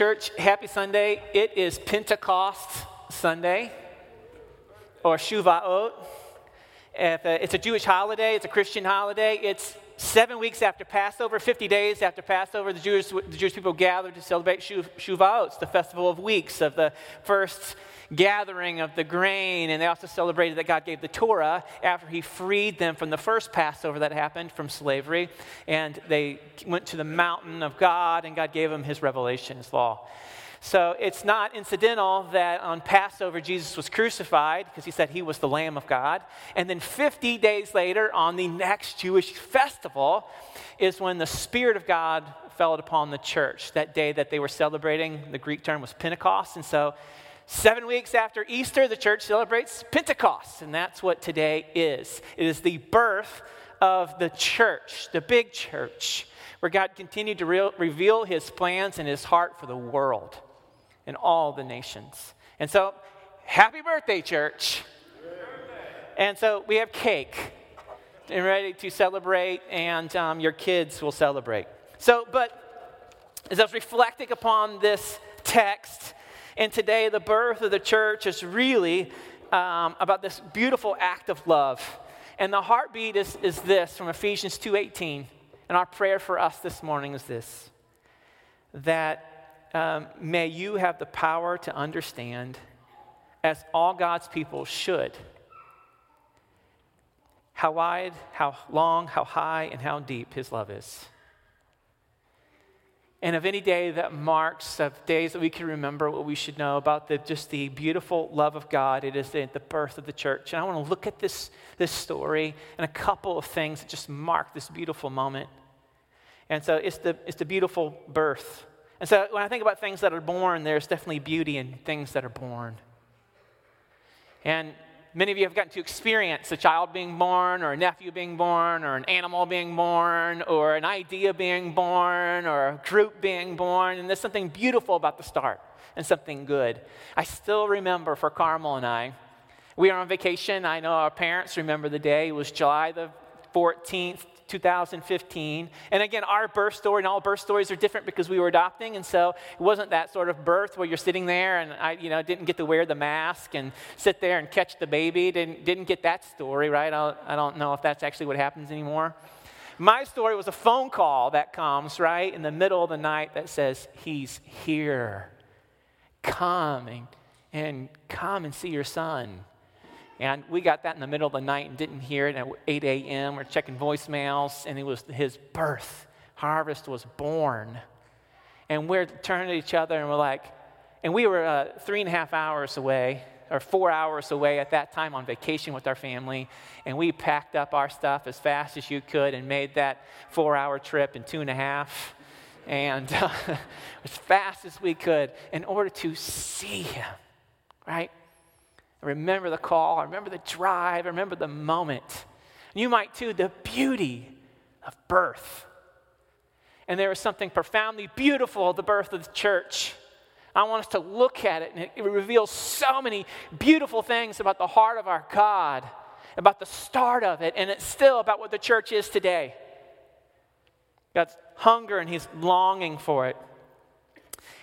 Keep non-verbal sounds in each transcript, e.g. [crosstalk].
Church, happy Sunday. It is Pentecost Sunday or Shavuot. Uh, it's a Jewish holiday, it's a Christian holiday. It's seven weeks after Passover, 50 days after Passover, the Jewish, the Jewish people gathered to celebrate Shavuot, it's the festival of weeks, of the first gathering of the grain, and they also celebrated that God gave the Torah after He freed them from the first Passover that happened from slavery. And they went to the mountain of God, and God gave them His revelation, His law. So it's not incidental that on Passover Jesus was crucified because he said he was the Lamb of God. And then 50 days later, on the next Jewish festival, is when the Spirit of God fell upon the church. That day that they were celebrating, the Greek term was Pentecost. And so Seven weeks after Easter, the church celebrates Pentecost, and that's what today is. It is the birth of the church, the big church, where God continued to re- reveal his plans and his heart for the world and all the nations. And so, happy birthday, church. And so, we have cake and ready to celebrate, and um, your kids will celebrate. So, but as I was reflecting upon this text, and today, the birth of the church is really um, about this beautiful act of love. And the heartbeat is, is this from Ephesians 2.18. And our prayer for us this morning is this that um, may you have the power to understand, as all God's people should, how wide, how long, how high, and how deep His love is and of any day that marks of days that we can remember what we should know about the, just the beautiful love of God, it is the, the birth of the church. And I want to look at this, this story and a couple of things that just mark this beautiful moment. And so it's the, it's the beautiful birth. And so when I think about things that are born, there's definitely beauty in things that are born. And Many of you have gotten to experience a child being born, or a nephew being born, or an animal being born, or an idea being born, or a group being born. And there's something beautiful about the start and something good. I still remember for Carmel and I, we were on vacation. I know our parents remember the day. It was July the 14th, 2015. And again, our birth story and all birth stories are different because we were adopting. And so it wasn't that sort of birth where you're sitting there and I, you know, didn't get to wear the mask and sit there and catch the baby. Didn't, didn't get that story, right? I, I don't know if that's actually what happens anymore. My story was a phone call that comes, right, in the middle of the night that says, He's here. Come and, and come and see your son. And we got that in the middle of the night and didn't hear it at 8 a.m. We're checking voicemails, and it was his birth. Harvest was born. And we're turning to each other and we're like, and we were uh, three and a half hours away, or four hours away at that time on vacation with our family. And we packed up our stuff as fast as you could and made that four hour trip in two and a half. And uh, [laughs] as fast as we could in order to see him, right? I remember the call. I remember the drive. I remember the moment. And you might too, the beauty of birth. And there is something profoundly beautiful the birth of the church. I want us to look at it, and it reveals so many beautiful things about the heart of our God, about the start of it, and it's still about what the church is today. God's hunger, and He's longing for it.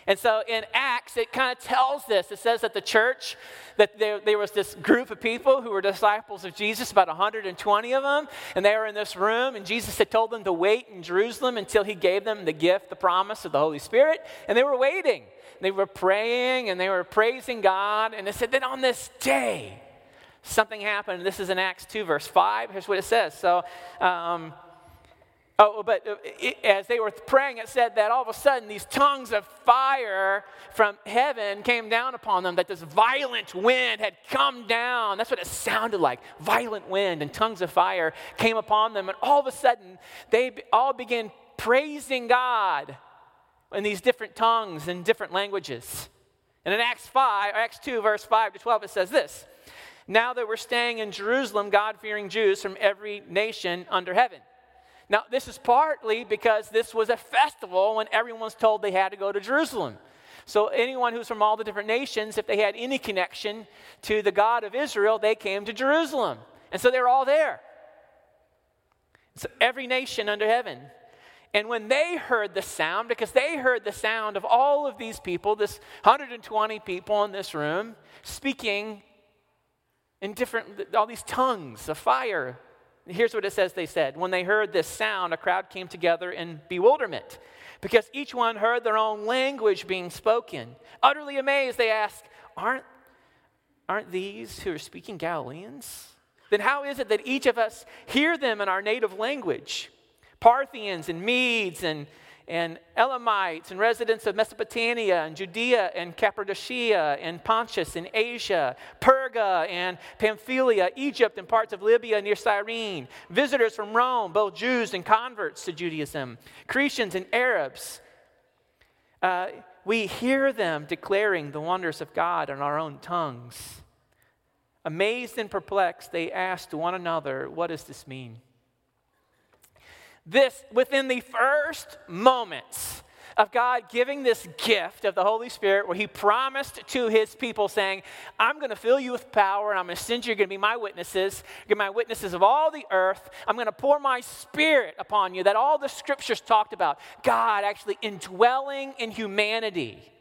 And so in Acts, it kind of tells this. It says that the church, that there, there, was this group of people who were disciples of Jesus, about 120 of them, and they were in this room, and Jesus had told them to wait in Jerusalem until he gave them the gift, the promise of the Holy Spirit, and they were waiting. They were praying and they were praising God, and it said that on this day, something happened. This is in Acts 2, verse 5. Here's what it says. So, um, Oh, but uh, as they were praying, it said that all of a sudden these tongues of fire from heaven came down upon them, that this violent wind had come down. That's what it sounded like violent wind and tongues of fire came upon them. And all of a sudden, they all began praising God in these different tongues and different languages. And in Acts 5, or Acts 2, verse 5 to 12, it says this Now that we're staying in Jerusalem, God fearing Jews from every nation under heaven. Now, this is partly because this was a festival when everyone's told they had to go to Jerusalem. So, anyone who's from all the different nations, if they had any connection to the God of Israel, they came to Jerusalem. And so they were all there. So, every nation under heaven. And when they heard the sound, because they heard the sound of all of these people, this 120 people in this room, speaking in different, all these tongues of fire. Here's what it says they said. When they heard this sound, a crowd came together in bewilderment because each one heard their own language being spoken. Utterly amazed, they asked, Aren't, aren't these who are speaking Galileans? Then how is it that each of us hear them in our native language? Parthians and Medes and, and Elamites and residents of Mesopotamia and Judea and Cappadocia and Pontus and Asia, Perga and Pamphylia, Egypt and parts of Libya near Cyrene, visitors from Rome, both Jews and converts to Judaism, Cretians and Arabs. Uh, we hear them declaring the wonders of God in our own tongues. Amazed and perplexed, they asked one another, What does this mean? This, within the first moments of God giving this gift of the Holy Spirit, where He promised to His people, saying, I'm going to fill you with power, and I'm going to send you, you're going to be my witnesses. You're my witnesses of all the earth. I'm going to pour my Spirit upon you, that all the scriptures talked about. God actually indwelling in humanity.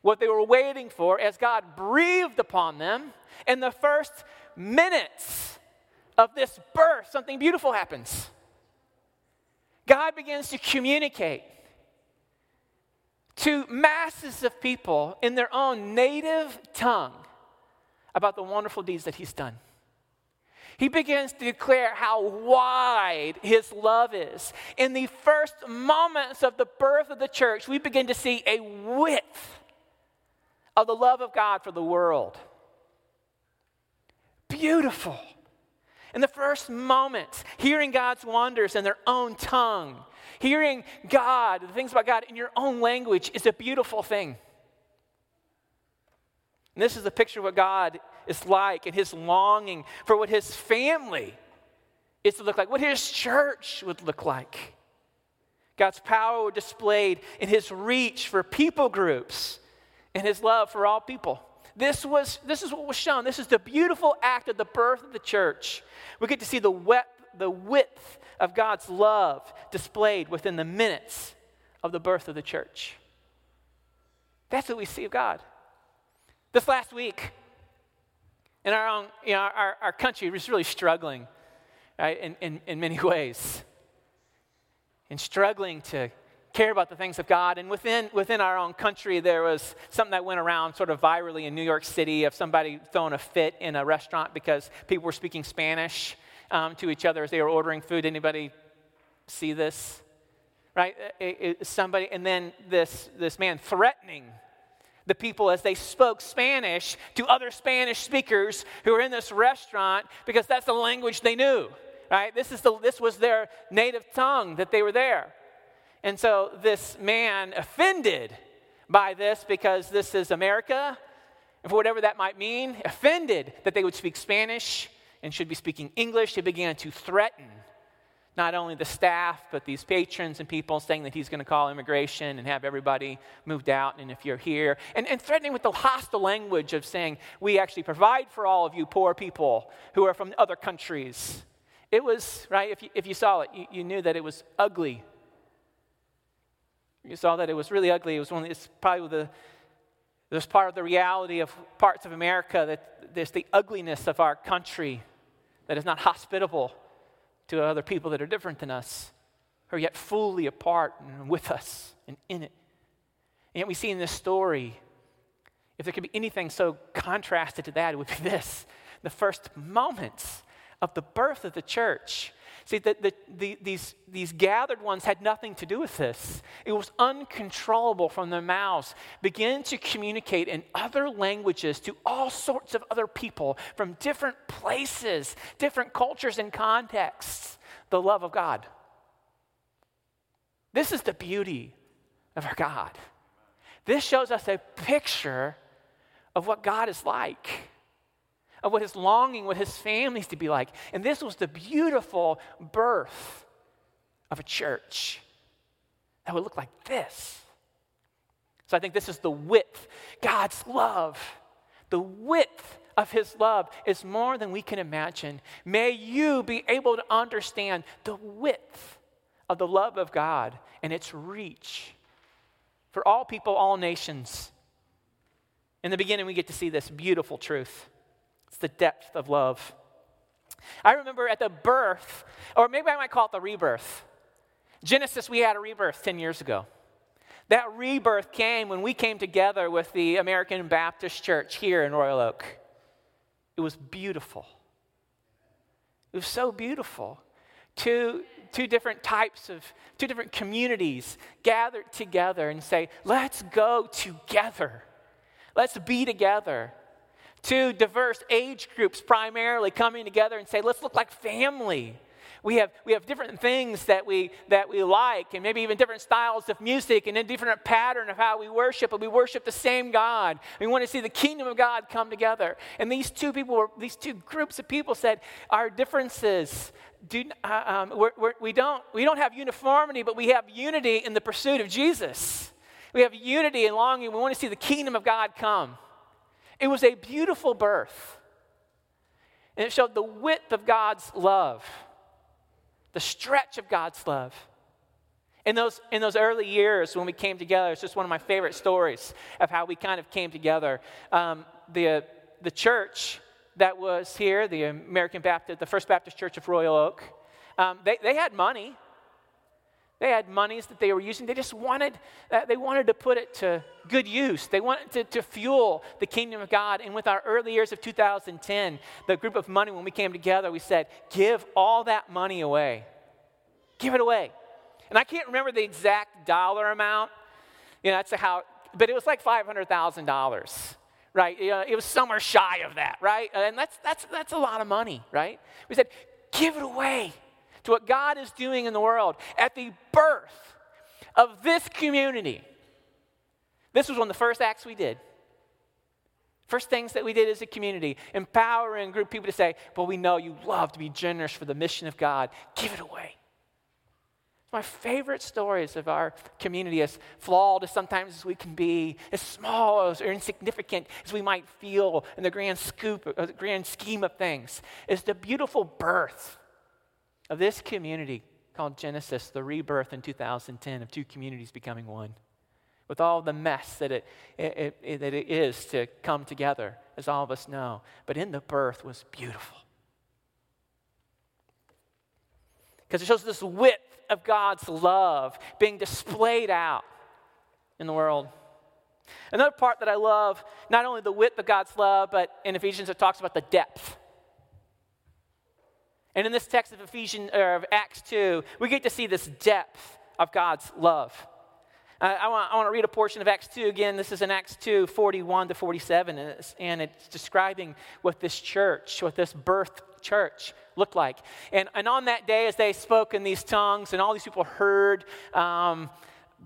What they were waiting for as God breathed upon them, in the first minutes of this birth, something beautiful happens. God begins to communicate to masses of people in their own native tongue about the wonderful deeds that He's done. He begins to declare how wide his love is. In the first moments of the birth of the church, we begin to see a width of the love of God for the world. Beautiful in the first moments, hearing God's wonders in their own tongue, hearing God, the things about God in your own language is a beautiful thing. And this is a picture of what God is like and his longing for what his family is to look like, what his church would look like. God's power displayed in his reach for people groups and his love for all people. This, was, this is what was shown. This is the beautiful act of the birth of the church. We get to see the, the width of God's love displayed within the minutes of the birth of the church. That's what we see of God. This last week, in our own, you know, our, our country was really struggling right, in, in, in many [laughs] ways. And struggling to care about the things of God. And within, within our own country, there was something that went around sort of virally in New York City of somebody throwing a fit in a restaurant because people were speaking Spanish um, to each other as they were ordering food. Anybody see this? Right? It, it, somebody, and then this, this man threatening the people as they spoke Spanish to other Spanish speakers who were in this restaurant because that's the language they knew. Right? This, is the, this was their native tongue that they were there. And so this man offended by this because this is America, and for whatever that might mean, offended that they would speak Spanish and should be speaking English, he began to threaten not only the staff, but these patrons and people, saying that he's going to call immigration and have everybody moved out. And if you're here, and, and threatening with the hostile language of saying, We actually provide for all of you poor people who are from other countries. It was, right, if you, if you saw it, you, you knew that it was ugly you saw that it was really ugly. It was one. Probably the. There's part of the reality of parts of America that there's the ugliness of our country that is not hospitable to other people that are different than us, who are yet fully apart and with us and in it. And yet we see in this story, if there could be anything so contrasted to that, it would be [laughs] this the first moments of the birth of the church See, the, the, the, these, these gathered ones had nothing to do with this. It was uncontrollable from their mouths. Begin to communicate in other languages to all sorts of other people from different places, different cultures and contexts, the love of God. This is the beauty of our God. This shows us a picture of what God is like of what his longing, what his families to be like. And this was the beautiful birth of a church that would look like this. So I think this is the width, God's love, the width of his love is more than we can imagine. May you be able to understand the width of the love of God and its reach for all people, all nations. In the beginning, we get to see this beautiful truth it's the depth of love. I remember at the birth, or maybe I might call it the rebirth. Genesis, we had a rebirth 10 years ago. That rebirth came when we came together with the American Baptist Church here in Royal Oak. It was beautiful. It was so beautiful. Two, two different types of, two different communities gathered together and say, let's go together. Let's be together. Two diverse age groups primarily coming together and say, let's look like family. We have, we have different things that we, that we like, and maybe even different styles of music, and a different pattern of how we worship, but we worship the same God. We want to see the kingdom of God come together. And these two people, were, these two groups of people said, Our differences, do, uh, um, we're, we're, we, don't, we don't have uniformity, but we have unity in the pursuit of Jesus. We have unity and longing. We want to see the kingdom of God come. It was a beautiful birth. And it showed the width of God's love the stretch of God's love. In those, in those early years when we came together, it's just one of my favorite stories of how we kind of came together. Um, the, the church that was here, the American Baptist, the First Baptist Church of Royal Oak, um, they, they had money. They had monies that they were using. They just wanted, uh, they wanted to put it to good use. They wanted to, to fuel the kingdom of God. And with our early years of 2010, the group of money, when we came together, we said, give all that money away. Give it away. And I can't remember the exact dollar amount. You know, that's how, but it was like $500,000 right? You know, it was somewhere shy of that, right? And that's, that's, that's a lot of money, right? We said, give it away to what God is doing in the world. At the birth of this community, this was one of the first acts we did. First things that we did as a community, empowering a group of people to say, Well, we know you love to be generous for the mission of God. Give it away. My favorite stories of our community, as flawed as sometimes as we can be, as small as or insignificant as we might feel in the grand scoop, uh, the grand scheme of things, is the beautiful birth of this community called Genesis, the rebirth in 2010 of two communities becoming one. With all the mess that it, it, it, that it is to come together, as all of us know. But in the birth was beautiful. Because it shows this width of God's love being displayed out in the world. Another part that I love, not only the width of God's love, but in Ephesians it talks about the depth. And in this text of Ephesians or of Acts 2, we get to see this depth of God's love. Uh, I, want, I want to read a portion of Acts 2 again. This is in Acts 2, 41 to 47, and it's, and it's describing what this church, what this birth church looked like. And, and on that day, as they spoke in these tongues, and all these people heard um,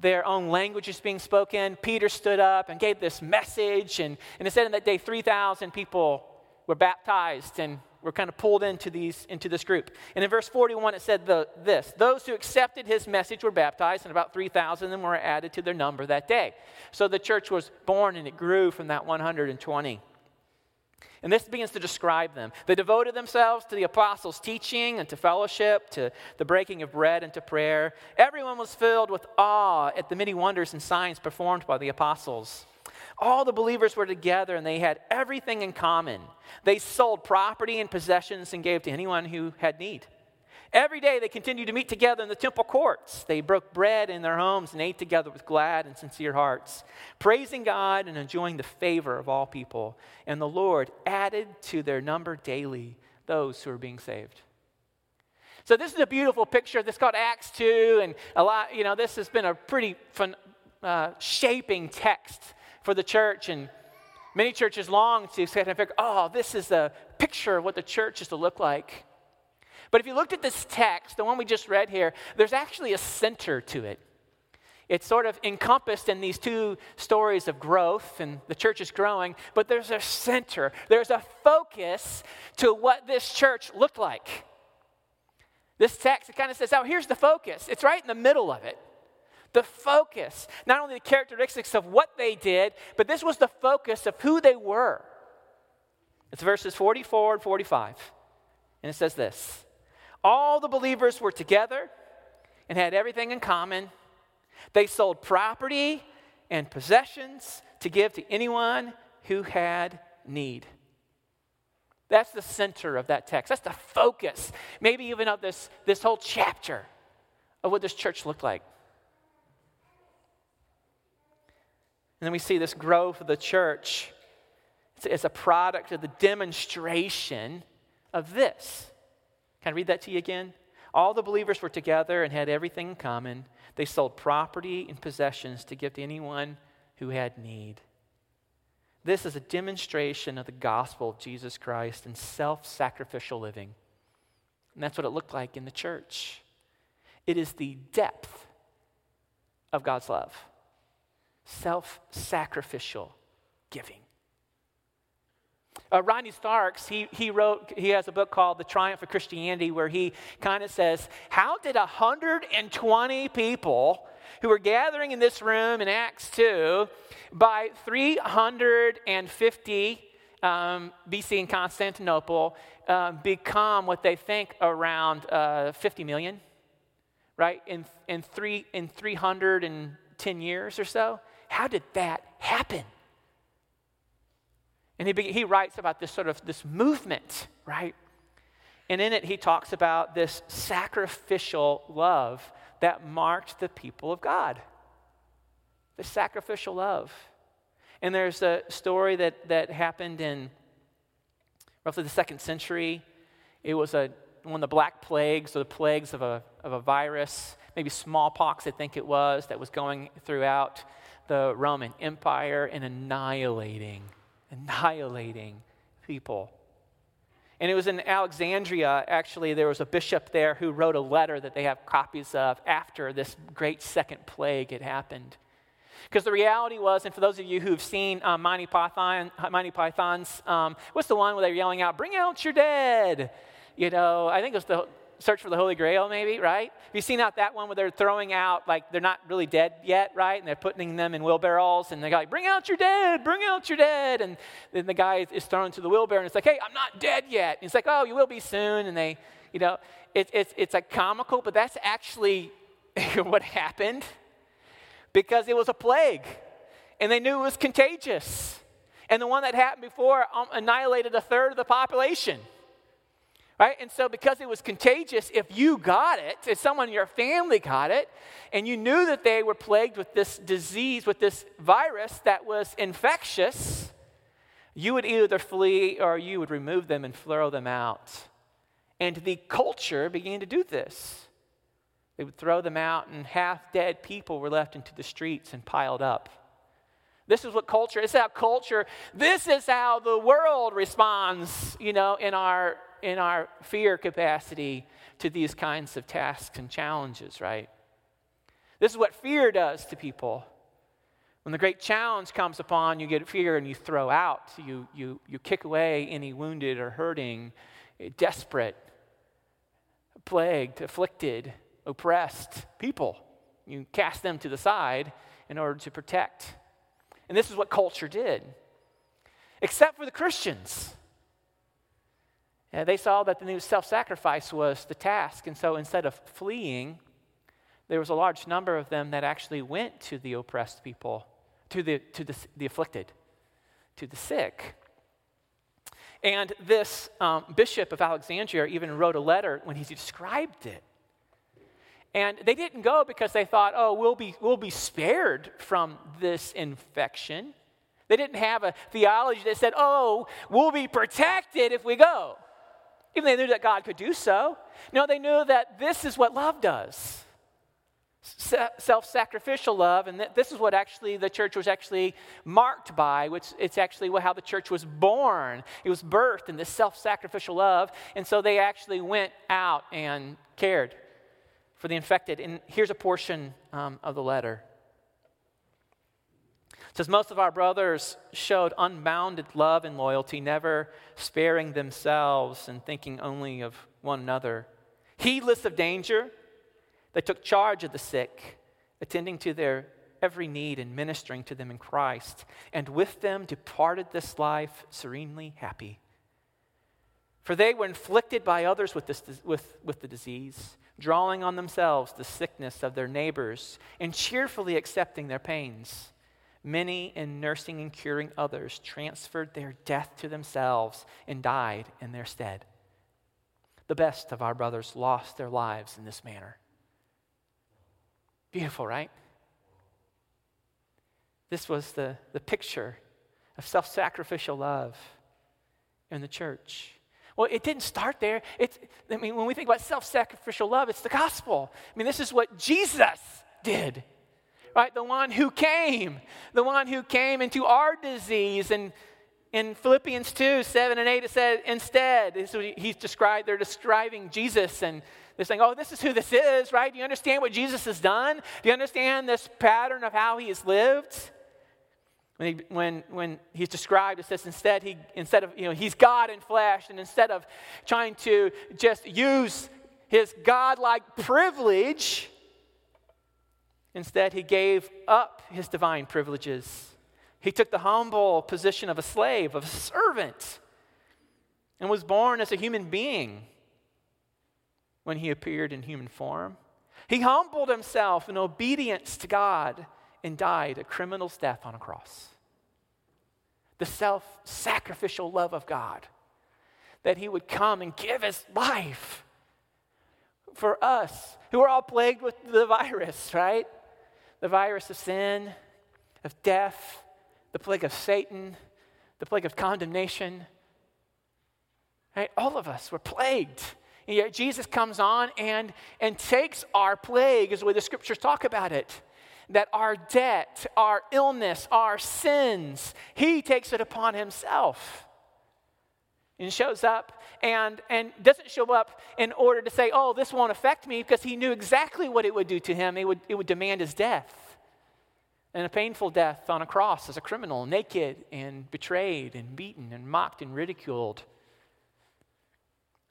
their own languages being spoken, Peter stood up and gave this message. And, and it said in that day, 3,000 people were baptized and were kind of pulled into, these, into this group. And in verse 41, it said the, this Those who accepted his message were baptized, and about 3,000 of them were added to their number that day. So the church was born and it grew from that 120. And this begins to describe them. They devoted themselves to the apostles' teaching and to fellowship, to the breaking of bread and to prayer. Everyone was filled with awe at the many wonders and signs performed by the apostles. All the believers were together and they had everything in common. They sold property and possessions and gave to anyone who had need. Every day they continued to meet together in the temple courts. They broke bread in their homes and ate together with glad and sincere hearts, praising God and enjoying the favor of all people. And the Lord added to their number daily those who were being saved. So this is a beautiful picture. This is called Acts 2, and a lot, you know, this has been a pretty fun, uh, shaping text for the church. And many churches long to kind of figure, oh, this is a picture of what the church is to look like. But if you looked at this text, the one we just read here, there's actually a center to it. It's sort of encompassed in these two stories of growth, and the church is growing, but there's a center, there's a focus to what this church looked like. This text, it kind of says, oh, here's the focus. It's right in the middle of it the focus, not only the characteristics of what they did, but this was the focus of who they were. It's verses 44 and 45. And it says this All the believers were together and had everything in common. They sold property and possessions to give to anyone who had need. That's the center of that text. That's the focus, maybe even of this, this whole chapter of what this church looked like. And then we see this growth of the church. It's, it's a product of the demonstration of this. Can I read that to you again? All the believers were together and had everything in common. They sold property and possessions to give to anyone who had need. This is a demonstration of the gospel of Jesus Christ and self sacrificial living. And that's what it looked like in the church. It is the depth of God's love self sacrificial giving. Uh, Rodney Starks, he, he wrote, he has a book called The Triumph of Christianity, where he kind of says, How did 120 people who were gathering in this room in Acts 2 by 350 um, BC in Constantinople uh, become what they think around uh, 50 million, right? In, in, three, in 310 years or so? How did that happen? And he, he writes about this sort of this movement, right? And in it, he talks about this sacrificial love that marked the people of God. The sacrificial love. And there's a story that, that happened in roughly the second century. It was a, one of the black plagues or the plagues of a, of a virus, maybe smallpox, I think it was, that was going throughout the Roman Empire and annihilating annihilating people. And it was in Alexandria, actually, there was a bishop there who wrote a letter that they have copies of after this great second plague had happened. Because the reality was, and for those of you who've seen um, Monty, Python, Monty Python's, um, what's the one where they're yelling out, bring out your dead? You know, I think it was the Search for the Holy Grail, maybe, right? Have you seen out that one where they're throwing out, like, they're not really dead yet, right? And they're putting them in wheelbarrows, and they're like, bring out your dead, bring out your dead. And then the guy is thrown into the wheelbarrow, and it's like, hey, I'm not dead yet. And it's like, oh, you will be soon. And they, you know, it, it's, it's like comical, but that's actually [laughs] what happened because it was a plague, and they knew it was contagious. And the one that happened before um, annihilated a third of the population. Right? And so, because it was contagious, if you got it, if someone in your family got it, and you knew that they were plagued with this disease, with this virus that was infectious, you would either flee or you would remove them and throw them out. And the culture began to do this. They would throw them out, and half dead people were left into the streets and piled up. This is what culture, this is how culture, this is how the world responds, you know, in our in our fear capacity to these kinds of tasks and challenges, right? This is what fear does to people. When the great challenge comes upon, you get fear and you throw out, you, you, you kick away any wounded or hurting, desperate, plagued, afflicted, oppressed people. You cast them to the side in order to protect. And this is what culture did, except for the Christians. And they saw that the new self sacrifice was the task. And so instead of fleeing, there was a large number of them that actually went to the oppressed people, to the, to the, the afflicted, to the sick. And this um, bishop of Alexandria even wrote a letter when he described it. And they didn't go because they thought, oh, we'll be, we'll be spared from this infection. They didn't have a theology that said, oh, we'll be protected if we go. Even they knew that God could do so. No, they knew that this is what love does self sacrificial love. And this is what actually the church was actually marked by, which it's actually how the church was born. It was birthed in this self sacrificial love. And so they actually went out and cared for the infected. And here's a portion um, of the letter says most of our brothers showed unbounded love and loyalty, never sparing themselves and thinking only of one another. Heedless of danger, they took charge of the sick, attending to their every need and ministering to them in Christ, and with them departed this life serenely happy. For they were inflicted by others with, this, with, with the disease. drawing on themselves the sickness of their neighbors and cheerfully accepting their pains. Many, in nursing and curing others, transferred their death to themselves and died in their stead. The best of our brothers lost their lives in this manner. Beautiful, right? This was the, the picture of self sacrificial love in the church. Well, it didn't start there. It's, I mean, when we think about self sacrificial love, it's the gospel. I mean, this is what Jesus did, right? The one who came, the one who came into our disease. And in Philippians 2 7 and 8, it said, instead, he's described, they're describing Jesus and they're saying, oh, this is who this is, right? Do you understand what Jesus has done? Do you understand this pattern of how he has lived? When, he, when, when he's described, it says instead, he, instead of, you know, he's God in flesh, and instead of trying to just use his godlike privilege, instead he gave up his divine privileges. He took the humble position of a slave, of a servant, and was born as a human being when he appeared in human form. He humbled himself in obedience to God and died a criminal's death on a cross. The self sacrificial love of God, that He would come and give His life for us who are all plagued with the virus, right? The virus of sin, of death, the plague of Satan, the plague of condemnation. Right? All of us were plagued. And yet Jesus comes on and, and takes our plague, is the way the scriptures talk about it that our debt, our illness, our sins, He takes it upon Himself. And shows up and, and doesn't show up in order to say, oh, this won't affect me, because He knew exactly what it would do to Him. It would, it would demand His death. And a painful death on a cross as a criminal, naked and betrayed and beaten and mocked and ridiculed.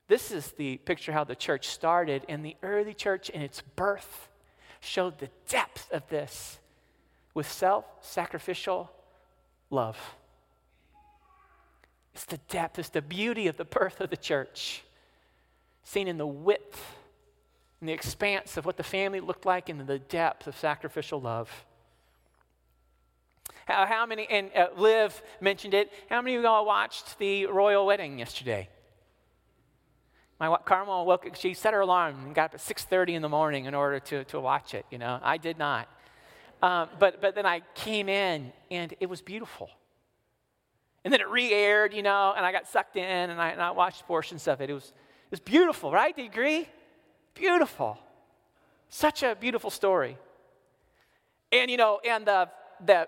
This is the picture how the church started. and the early church, in its birth, showed the depth of this with self sacrificial love. It's the depth, it's the beauty of the birth of the church, seen in the width and the expanse of what the family looked like and the depth of sacrificial love. How, how many, and uh, Liv mentioned it, how many of y'all watched the royal wedding yesterday? My Carmel woke, she set her alarm and got up at 6.30 in the morning in order to, to watch it, you know. I did not. Um, but, but then I came in and it was beautiful. And then it re-aired, you know, and I got sucked in and I, and I watched portions of it. It was, it was beautiful, right? Do you agree? Beautiful. Such a beautiful story. And, you know, and the, the,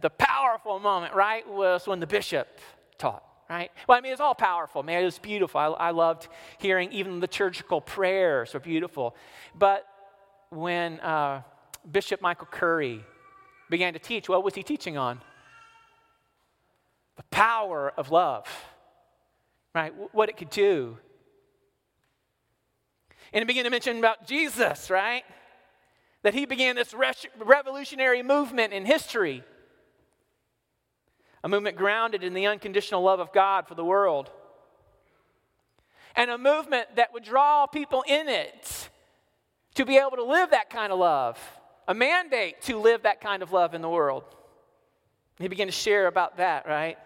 the powerful moment, right, was when the bishop taught right? Well, I mean, it's all powerful, man. It was beautiful. I, I loved hearing even the liturgical prayers were beautiful. But when uh, Bishop Michael Curry began to teach, what was he teaching on? The power of love, right? What it could do. And he began to mention about Jesus, right? That he began this revolutionary movement in history a movement grounded in the unconditional love of God for the world, and a movement that would draw people in it to be able to live that kind of love, a mandate to live that kind of love in the world. He began to share about that, right?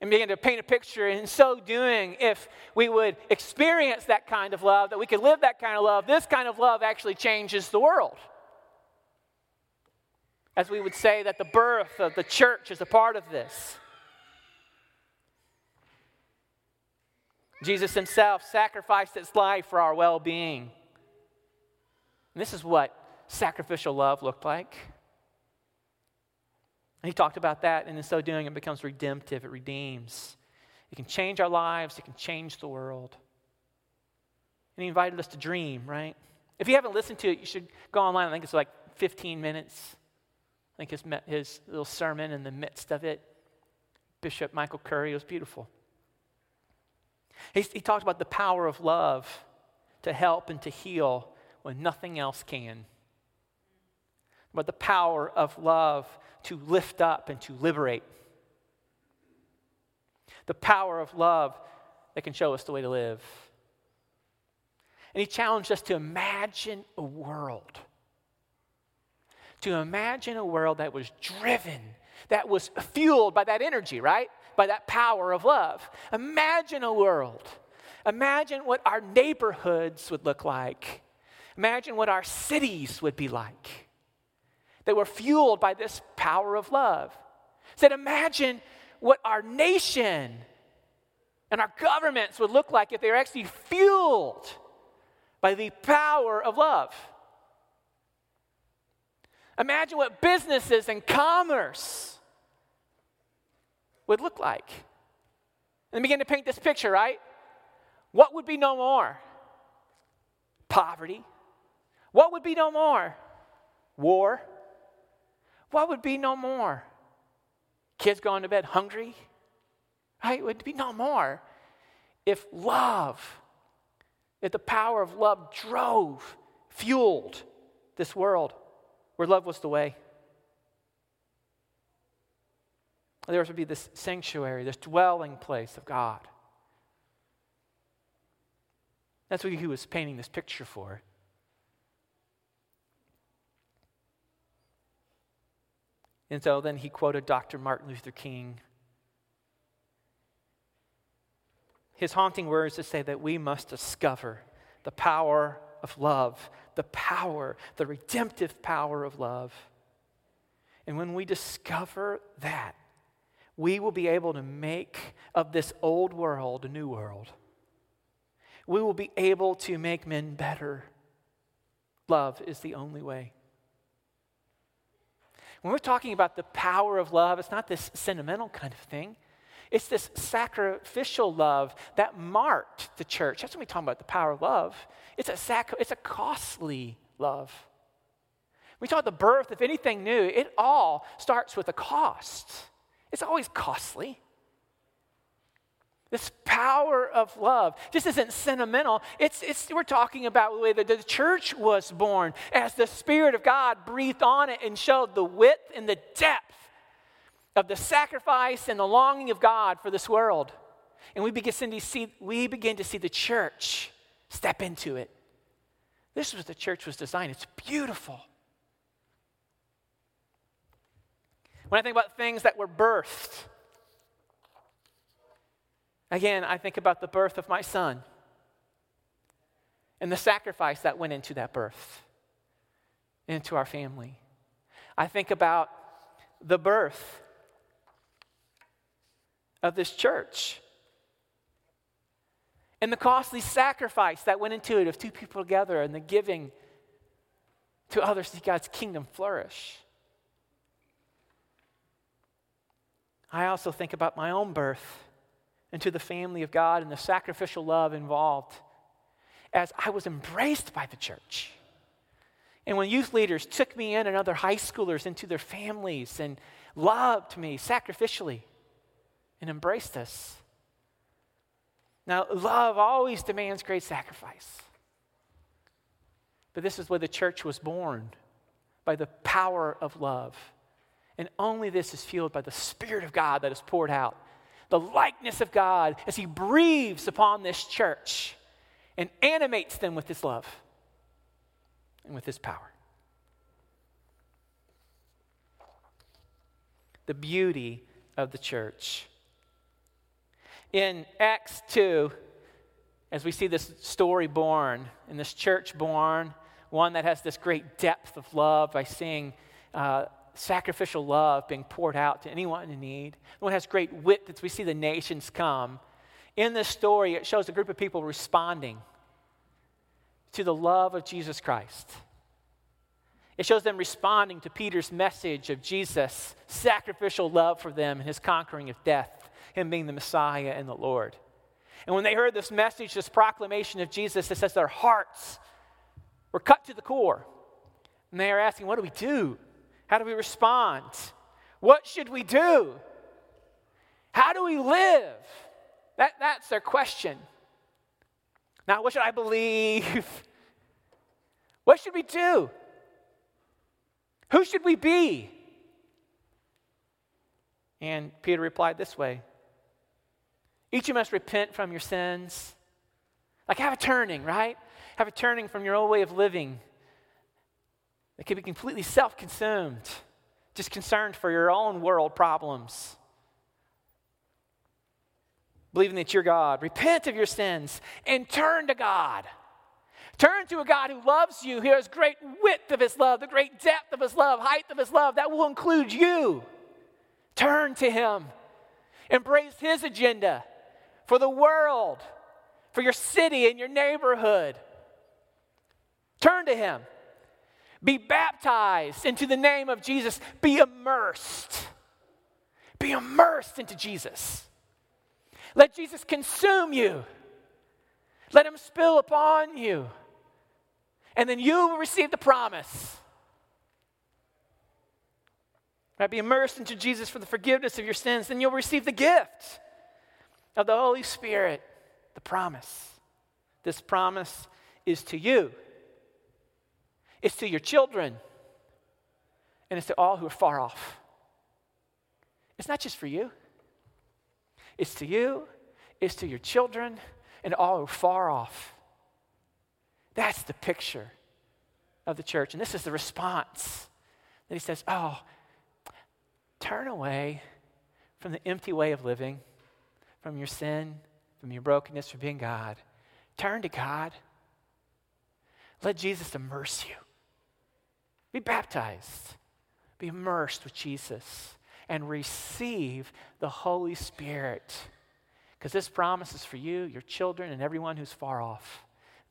And began to paint a picture. In so doing, if we would experience that kind of love, that we could live that kind of love, this kind of love actually changes the world as we would say that the birth of the church is a part of this. Jesus himself sacrificed his life for our well being. This is what sacrificial love looked like. And he talked about that, and in so doing, it becomes redemptive, it redeems. It can change our lives, it can change the world. And he invited us to dream, right? If you haven't listened to it, you should go online. I think it's like 15 minutes. I think his, his little sermon in the midst of it, Bishop Michael Curry, was beautiful. He, he talked about the power of love to help and to heal when nothing else can. About the power of love to lift up and to liberate. The power of love that can show us the way to live. And he challenged us to imagine a world. To imagine a world that was driven, that was fueled by that energy, right? By that power of love. Imagine a world. Imagine what our neighborhoods would look like. Imagine what our cities would be like. They were fueled by this power of love. Said, imagine what our nation and our governments would look like if they were actually fueled by the power of love. Imagine what businesses and commerce would look like. And begin to paint this picture, right? What would be no more? Poverty. What would be no more? War. What would be no more? Kids going to bed hungry? Right? It would be no more if love, if the power of love drove, fueled this world where love was the way. There would be this sanctuary, this dwelling place of God. That's what he was painting this picture for. And so then he quoted Dr. Martin Luther King his haunting words to say that we must discover the power of love, the power, the redemptive power of love. And when we discover that, we will be able to make of this old world a new world. We will be able to make men better. Love is the only way. When we're talking about the power of love, it's not this sentimental kind of thing. It's this sacrificial love that marked the church. That's when we talk about the power of love. It's a, sac- it's a costly love. We talk the birth of anything new, it all starts with a cost. It's always costly. This power of love just isn't sentimental. It's, it's, we're talking about the way that the church was born as the Spirit of God breathed on it and showed the width and the depth of the sacrifice and the longing of God for this world. And we begin to see, we begin to see the church step into it. This was the church was designed. It's beautiful. When I think about things that were birthed, again, I think about the birth of my son and the sacrifice that went into that birth, into our family. I think about the birth of this church. And the costly sacrifice that went into it of two people together and the giving to others to see God's kingdom flourish. I also think about my own birth into the family of God and the sacrificial love involved as I was embraced by the church. And when youth leaders took me in and other high schoolers into their families and loved me sacrificially, and embraced us. Now, love always demands great sacrifice. But this is where the church was born by the power of love. And only this is fueled by the Spirit of God that is poured out. The likeness of God as He breathes upon this church and animates them with His love and with His power. The beauty of the church in Acts 2, as we see this story born and this church born, one that has this great depth of love by seeing uh, sacrificial love being poured out to anyone in need, one has great wit as we see the nations come. In this story, it shows a group of people responding to the love of Jesus Christ. It shows them responding to Peter's message of Jesus' sacrificial love for them and his conquering of death him being the Messiah and the Lord. And when they heard this message, this proclamation of Jesus, it says their hearts were cut to the core. And they are asking, What do we do? How do we respond? What should we do? How do we live? That, that's their question. Now, what should I believe? [laughs] What should we do? Who should we be? And Peter replied this way each of must repent from your sins, Like have a turning, right? Have a turning from your old way of living that can be completely self consumed, just concerned for your own world problems. Believing that you're God. Repent of your sins and turn to God. Turn to a God who loves you, who has great width of his love, the great depth of his love, height of his love. That will include you. Turn to him. Embrace his agenda for the world, for your city and your neighborhood. Turn to him. Be baptized into the name of Jesus. Be immersed. Be immersed into Jesus. Let Jesus consume you. Let him spill upon you. And then you will receive the promise. Right? Be immersed into Jesus for the forgiveness of your sins. Then you'll receive the gift of the Holy Spirit, the promise. This promise is to you it's to your children, and it's to all who are far off. It's not just for you, it's to you, it's to your children, and all who are far off. That's the picture of the church. And this is the response that he says, Oh, turn away from the empty way of living, from your sin, from your brokenness, from being God. Turn to God. Let Jesus immerse you. Be baptized, be immersed with Jesus, and receive the Holy Spirit. Because this promise is for you, your children, and everyone who's far off.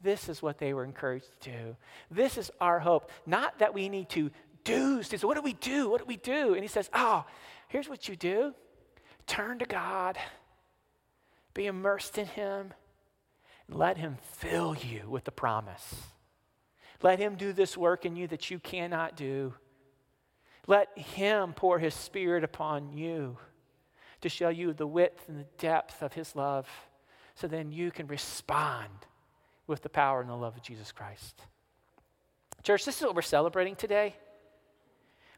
This is what they were encouraged to do. This is our hope. Not that we need to do. So what do we do? What do we do? And he says, Oh, here's what you do turn to God, be immersed in Him, and let Him fill you with the promise. Let Him do this work in you that you cannot do. Let Him pour His Spirit upon you to show you the width and the depth of His love so then you can respond with the power and the love of Jesus Christ. Church, this is what we're celebrating today.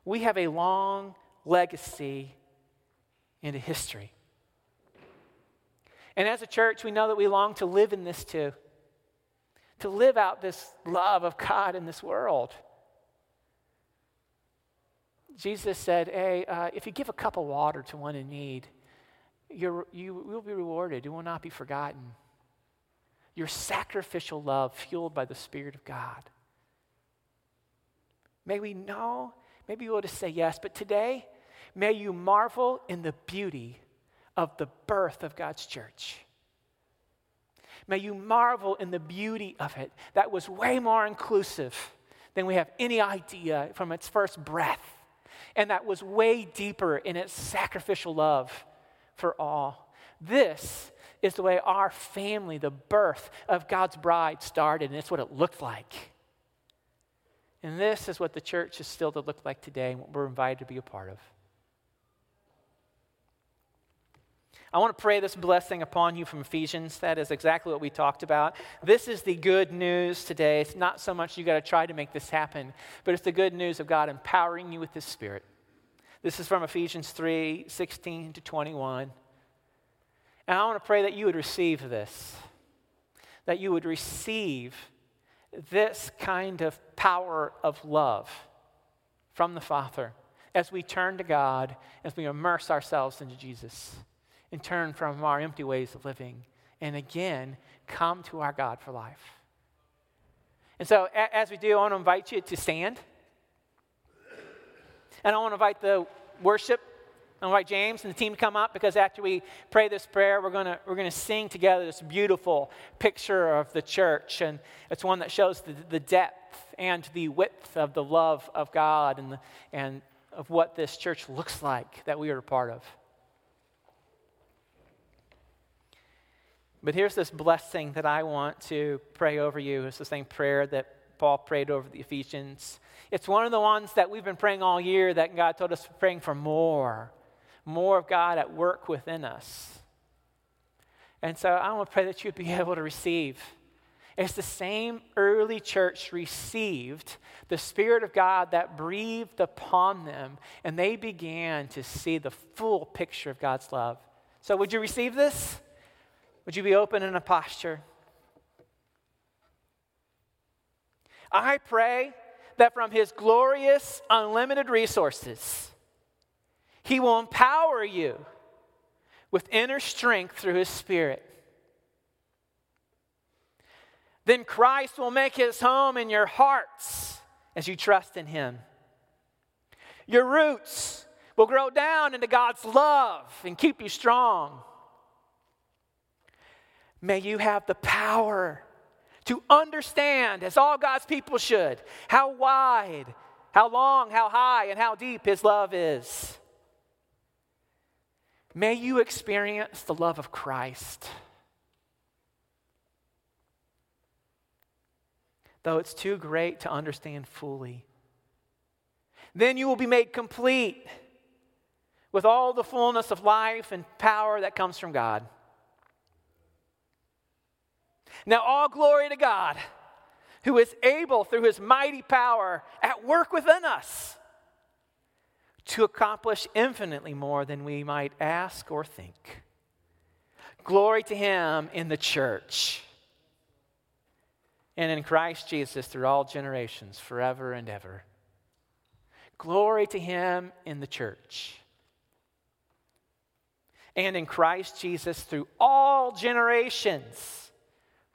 We have a long legacy into history. And as a church, we know that we long to live in this too to live out this love of God in this world. Jesus said, Hey, uh, if you give a cup of water to one in need, you will be rewarded. You will not be forgotten. Your sacrificial love, fueled by the Spirit of God. May we know, maybe we ought just say yes, but today, may you marvel in the beauty of the birth of God's church. May you marvel in the beauty of it that was way more inclusive than we have any idea from its first breath, and that was way deeper in its sacrificial love for all. This is the way our family, the birth of God's bride, started, and it's what it looked like. And this is what the church is still to look like today, and what we're invited to be a part of. I want to pray this blessing upon you from Ephesians. That is exactly what we talked about. This is the good news today. It's not so much you got to try to make this happen, but it's the good news of God empowering you with His Spirit. This is from Ephesians 3 16 to 21. And I want to pray that you would receive this, that you would receive this kind of power of love from the Father as we turn to God, as we immerse ourselves into Jesus and turn from our empty ways of living and again come to our God for life. And so, a- as we do, I want to invite you to stand. And I want to invite the worship. I invite James and the team to come up because after we pray this prayer, we're going we're gonna sing together this beautiful picture of the church. And it's one that shows the, the depth and the width of the love of God and, the, and of what this church looks like that we are a part of. But here's this blessing that I want to pray over you. It's the same prayer that Paul prayed over the Ephesians. It's one of the ones that we've been praying all year that God told us praying for more, more of God at work within us. And so I want to pray that you'd be [laughs] able to receive. It's the same early church received the Spirit of God that breathed upon them, and they began to see the full picture of God's love. So, would you receive this? Would you be open in a posture? I pray that from his glorious, unlimited resources, he will empower you with inner strength through his spirit. Then Christ will make his home in your hearts as you trust in him. Your roots will grow down into God's love and keep you strong. May you have the power to understand, as all God's people should, how wide, how long, how high, and how deep His love is. May you experience the love of Christ. Though it's too great to understand fully. Then you will be made complete with all the fullness of life and power that comes from God. Now, all glory to God, who is able through his mighty power at work within us to accomplish infinitely more than we might ask or think. Glory to him in the church and in Christ Jesus through all generations, forever and ever. Glory to him in the church and in Christ Jesus through all generations